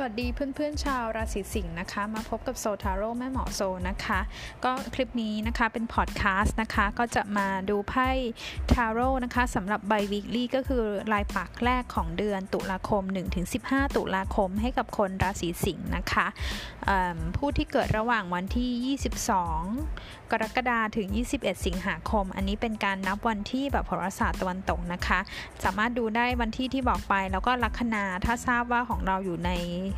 สวัสดีเพื่อนๆชาวราศีสิงห์นะคะ มาพบกับโซทาโร่แม่หมอโซนะคะ ก็คลิปนี้นะคะเป็นพอดแคสต์นะคะ ก็จะมาดูไพ่ทาโร่นะคะสำหรับไบวิกลี่ก็คือรายปักแรกของเดือนตุลาคม 1-15 ตุลาคมให้กับคนราศีสิงห์นะคะผู้ที่เกิดระหว่างวันที่ 22 กรกฎาคมถึง 21 สิงหาคม อันนี้เป็นการนับวันที่แบบโหราศาสตร์ตะวันตกนะคะ สามารถดูได้วันที่ที่บอกไปแล้วก็ลัคนาถ้าทราบว่าของเราอยู่ใน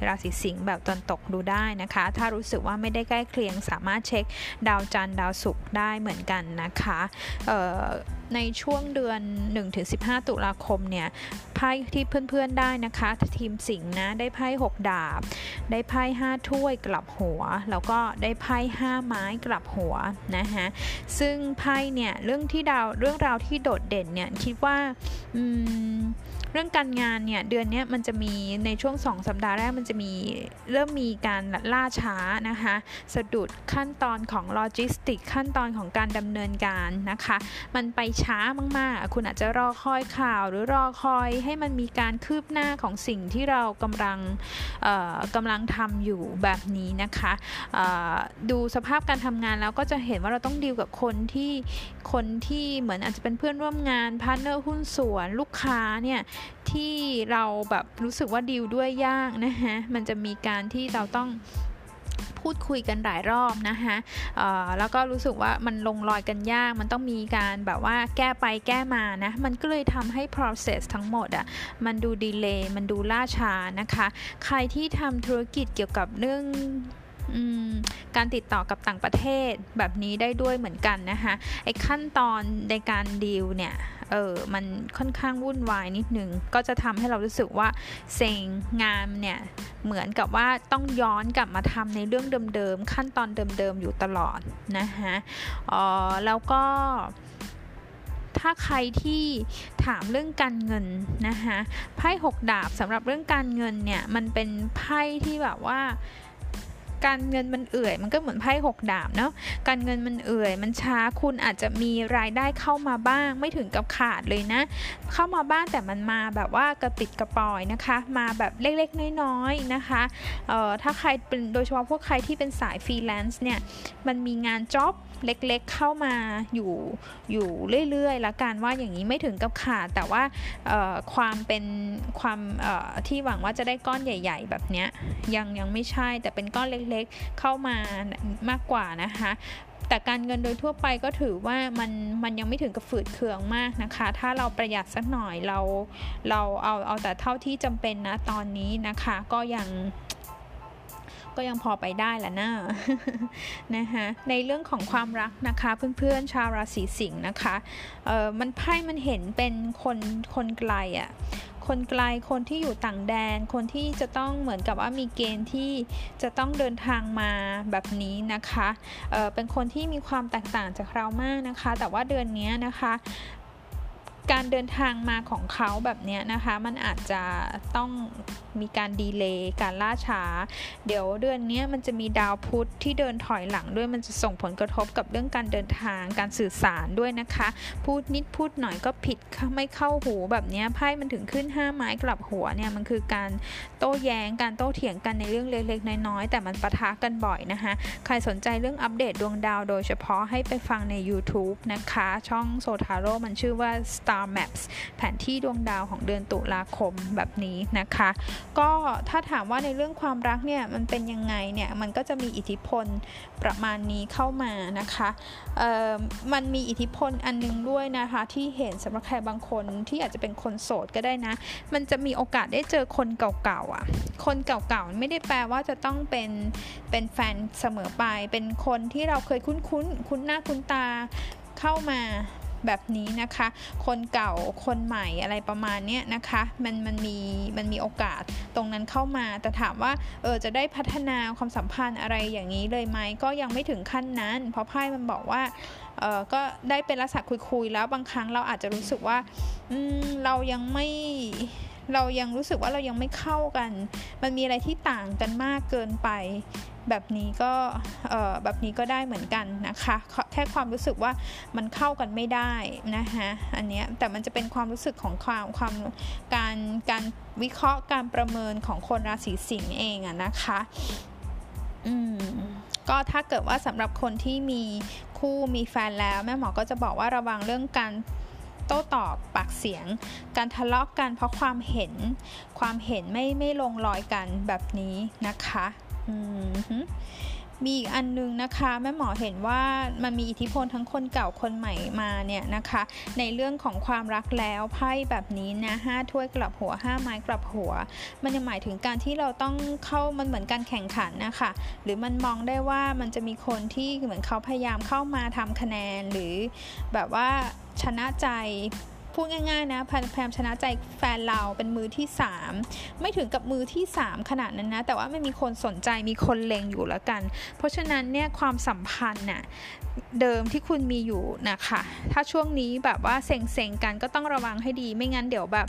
ราศีสิงห์แบบตอนตกดูได้นะคะ ถ้ารู้สึกว่าไม่ได้ใกล้เคียงสามารถเช็คดาวจันทร์ดาวศุกร์ได้เหมือนกันนะคะในช่วงเดือน 1-15 ตุลาคมเนี่ยไพ่ที่เพื่อนๆได้นะคะ ทีมสิงห์นะได้ไพ่6 ดาบ ได้ไพ่5ถ้วยกลับหัว แล้วก็ได้ไพ่5ไม้กลับหัวนะคะซึ่งไพ่เนี่ยเรื่องที่ดาวเรื่องราวที่โดดเด่นเนี่ยคิดว่า เรื่องการงานเนี่ยเดือนนี้มันจะมีในช่วง 2 สัปดาห์แรกมันจะมีเริ่มมีการล่าช้านะคะสะดุดขั้นตอนของโลจิสติกขั้นตอนของการดำเนินการนะคะ มันไปช้ามากๆ คุณอาจจะรอคอยข่าวหรือรอคอยให้มันมีการคืบหน้าของสิ่งที่เรากำลังกำลังทำอยู่แบบนี้นะคะดูสภาพการทำงานแล้วก็จะเห็นว่าเราต้องดีลกับคนที่คนที่เหมือนอาจจะเป็นเพื่อนร่วมงาน partner หุ้นส่วนลูกค้าเนี่ยที่เราแบบรู้สึกว่าดีลด้วยยากนะฮะมันจะมีการที่เราต้องพูดคุยกันหลายรอบนะคะแล้วก็รู้สึกว่ามันลงรอยกันยาก มันต้องมีการแบบว่าแก้ไปแก้มานะ มันก็เลยทำให้ process ทั้งหมดอะ่ะ มันดู delay มันดูล่าช้านะคะ ใครที่ทำธุรกิจเกี่ยวกับเรื่อง การติดต่อกับต่างประเทศแบบนี้ได้ด้วยเหมือนกันนะคะไอ้ขั้นตอนในการดีลเนี่ยเออมันค่อนข้างวุ่นวายนิดนึง ก็จะทำให้เรารู้สึกว่าเซ็งงานเนี่ยเหมือนกับว่าต้องย้อนกลับมาทำในเรื่องเดิมๆ ขั้นตอนเดิมๆ อยู่ตลอดนะคะอ๋อแล้วก็ถ้าใครที่ถามเรื่องการเงินนะคะไพ่หกดาบสำหรับเรื่องการเงินเนี่ยมันเป็นไพ่ที่แบบว่า การเงินมันเอื่อย มันก็เหมือนไพ่หกดาบเนาะการเงินมันเอื่อย มันช้าคุณอาจจะมีรายได้เข้ามาบ้าง ไม่ถึงกับขาดเลยนะ เข้ามาบ้างแต่มันมาแบบว่ากระปิดกระปอยนะคะ มาแบบเล็กๆน้อยๆนะคะเอ่อถ้าใครเป็นโดยเฉพาะพวกใครที่เป็นสายฟรีแลนซ์เนี่ยมันมีงานจ็อบ เล็กๆเข้ามาอยู่อยู่เรื่อยๆละกันว่าอย่างนี้ไม่ถึงกับขาด แต่ว่าความเป็นความที่หวังว่าจะได้ก้อนใหญ่ ๆ แบบนี้ยังยังไม่ใช่แต่เป็นก้อนเล็กๆเข้ามามากกว่านะคะแต่การเงินโดยทั่วไปก็ถือว่ามันมันยังไม่ถึงกับฝืดเคืองมากนะคะ ถ้าเราประหยัดสักหน่อยเราเราเอาเอาแต่เท่าที่จำเป็นนะตอนนี้นะคะ ก็ยัง ก็ยังพอไปได้แหละนะนะคะในเรื่องของความรักนะคะเพื่อนๆชาวราศีสิงห์นะคะเออมันไพ่มันเห็นเป็นคนคนไกลอะ่ะคนไกลคนที่อยู่ต่างแดน คนที่จะต้องเหมือนกับว่ามีเกณฑ์ที่จะต้องเดินทางมาแบบนี้นะคะเเป็นคนที่มีความแตกต่างจากเรามากนะคะ แต่ว่าเดือนนี้นะคะ การเดินทางมาของเขาแบบนี้นะคะ มันอาจจะต้องมีการดีเลย์การล่าช้า เดี๋ยวเดือนนี้มันจะมีดาวพุธที่เดินถอยหลังด้วยมันจะส่งผลกระทบกับเรื่องการเดินทางการสื่อสารด้วยนะคะ พูดนิดพูดหน่อยก็ผิดไม่เข้าหูแบบนี้ไพ่มันถึงขึ้น 5 ไม้กลับหัวเนี่ยมันคือการโต้แย้งการโต้เถียงกันในเรื่องเล็กๆน้อยๆแต่มันปะทะกันบ่อยนะคะ ใครสนใจเรื่องอัปเดตดวงดาว โดยเฉพาะให้ไปฟังใน YouTube นะคะ ช่องโซทาโร่มันชื่อว่า Star Maps แผนที่ดวงดาวของเดือนตุลาคมแบบนี้นะคะ ก็ถ้าถามว่าในเรื่องความรักเนี่ยมันเป็นยังไงเนี่ยมันก็จะมีอิทธิพลประมาณนี้เข้ามานะคะมันมีอิทธิพลอันนึงด้วยนะคะที่เห็นสำหรับใครบางคนที่อาจจะเป็นคนโสดก็ได้นะ มันจะมีโอกาสได้เจอคนเก่าๆอะ คนเก่าๆไม่ได้แปลว่าจะต้องเป็นเป็นแฟนเสมอไป เป็นคนที่เราเคยคุ้นๆุ้นคุ้นหน้าคุ้นตาเข้ามา แบบนี้นะคะ คนเก่าคนใหม่อะไรประมาณนี้นะคะ มันมันมีมันมีโอกาสตรงนั้นเข้ามา แต่ถามว่าเออจะได้พัฒนาความสัมพันธ์อะไรอย่างนี้เลยไหมก็ยังไม่ถึงขั้นนั้น เพราะไพ่มันบอกว่าเออก็ได้เป็นลักษณะคุยๆแล้วบางครั้งเราอาจจะรู้สึกว่าอืมเรายังไม่ เรายังรู้สึกว่าเรายังไม่เข้ากัน มันมีอะไรที่ต่างกันมากเกินไป แบบนี้ก็แบบนี้ก็ได้เหมือนกันนะคะ แค่ความรู้สึกว่ามันเข้ากันไม่ได้นะคะอันนี้แต่มันจะเป็นความรู้สึกของความความการการวิเคราะห์การประเมินของคนราศีสิงห์เองอะนะคะอืมก็ถ้าเกิดว่าสำหรับคนที่มีคู่มีแฟนแล้ว แม่หมอก็จะบอกว่าระวังเรื่องการ โต้ตอบปากเสียง การทะเลาะกกันเพราะความเห็น ความเห็นไม่ไม่ลงรอยกันแบบนี้นะคะ อืม มีอีกอันนึงนะคะแม่หมอเห็นว่ามันมีอิทธิพลทั้งคนเก่าคนใหม่มาเนี่ยนะคะ ในเรื่องของความรักแล้วไพ่แบบนี้นะห้าถ้วยกลับหัวห้าไม้กลับหัว มันจะหมายถึงการที่เราต้องเข้ามันเหมือนการแข่งขันนะคะหรือมันมองได้ว่ามันจะมีคนที่เหมือนเขาพยายามเข้ามาทำคะแนนหรือแบบว่าชนะใจ พูดง่ายๆนะพยายามชนะใจแฟนเราเป็นมือที่ 3 ไม่ถึงกับมือที่ 3 ขนาดนั้นนะ แต่ว่าไม่มีคนสนใจมีคนเลงอยู่แล้วกัน เพราะฉะนั้นเนี่ยความสัมพันธ์น่ะเดิมที่คุณมีอยู่นะคะ ถ้าช่วงนี้แบบว่าเซ็งๆกันก็ต้องระวังให้ดีไม่งั้นเดี๋ยวแบบ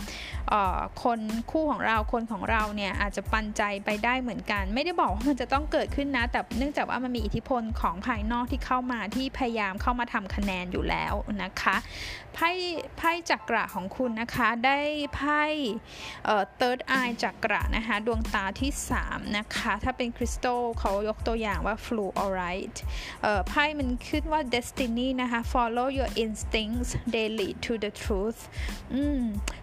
คนคู่ของเราคนของเราเนี่ยอาจจะปันใจไปได้เหมือนกัน ไม่ได้บอกว่ามันจะต้องเกิดขึ้นนะ แต่เนื่องจากว่ามันมีอิทธิพลของภายนอกที่เข้ามาที่พยายามเข้ามาทำคะแนนอยู่แล้วนะคะไพ่ไพ่จักระของคุณนะคะได้ไพ่ third eye จักระนะคะดวงตาที่ 3 นะคะ ถ้าเป็นคริสตัลเขายกตัวอย่างว่า fluorite ไพ่มันขึ้นว่า destiny นะคะ follow your instincts they lead to the truth อืม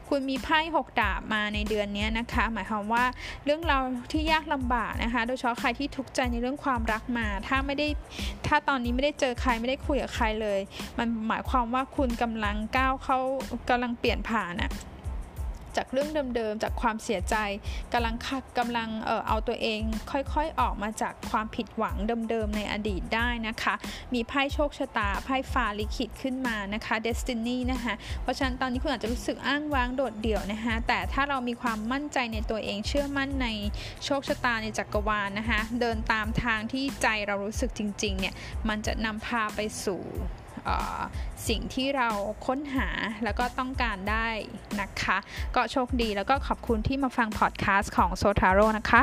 คุณมีไพ่หกดาบมาในเดือนนี้นะคะ หมายความว่าเรื่องเราที่ยากลำบากนะคะ โดยเฉพาะใครที่ทุกข์ใจในเรื่องความรักมา ถ้าไม่ได้ถ้าตอนนี้ไม่ได้เจอใครไม่ได้คุยกับใครเลย มันหมายความว่าคุณกำลังก้าวเข้ากำลังเปลี่ยนผ่านอะ จากเรื่องเดิมๆ จากความเสียใจกำลังกำลังเออเอาตัวเองค่อยๆออกมาจากความผิดหวังเดิมๆ ในอดีตได้นะคะ มีไพ่โชคชะตาไพ่ฟ้าลิขิตขึ้นมานะคะ Destiny นะคะเพราะฉะนั้นตอนนี้คุณอาจจะรู้สึกอ้างว้างโดดเดี่ยวนะคะแต่ถ้าเรามีความมั่นใจในตัวเองเชื่อมั่นในโชคชะตาในจักรวาลนะคะเดินตามทางที่ใจเรารู้สึกจริงๆเนี่ยมันจะนำพาไปสู่ สิ่งที่เราค้นหาแล้วก็ต้องการได้นะคะ ก็โชคดีแล้วก็ขอบคุณที่มาฟังพอดแคสต์ของโซทาโร่นะคะ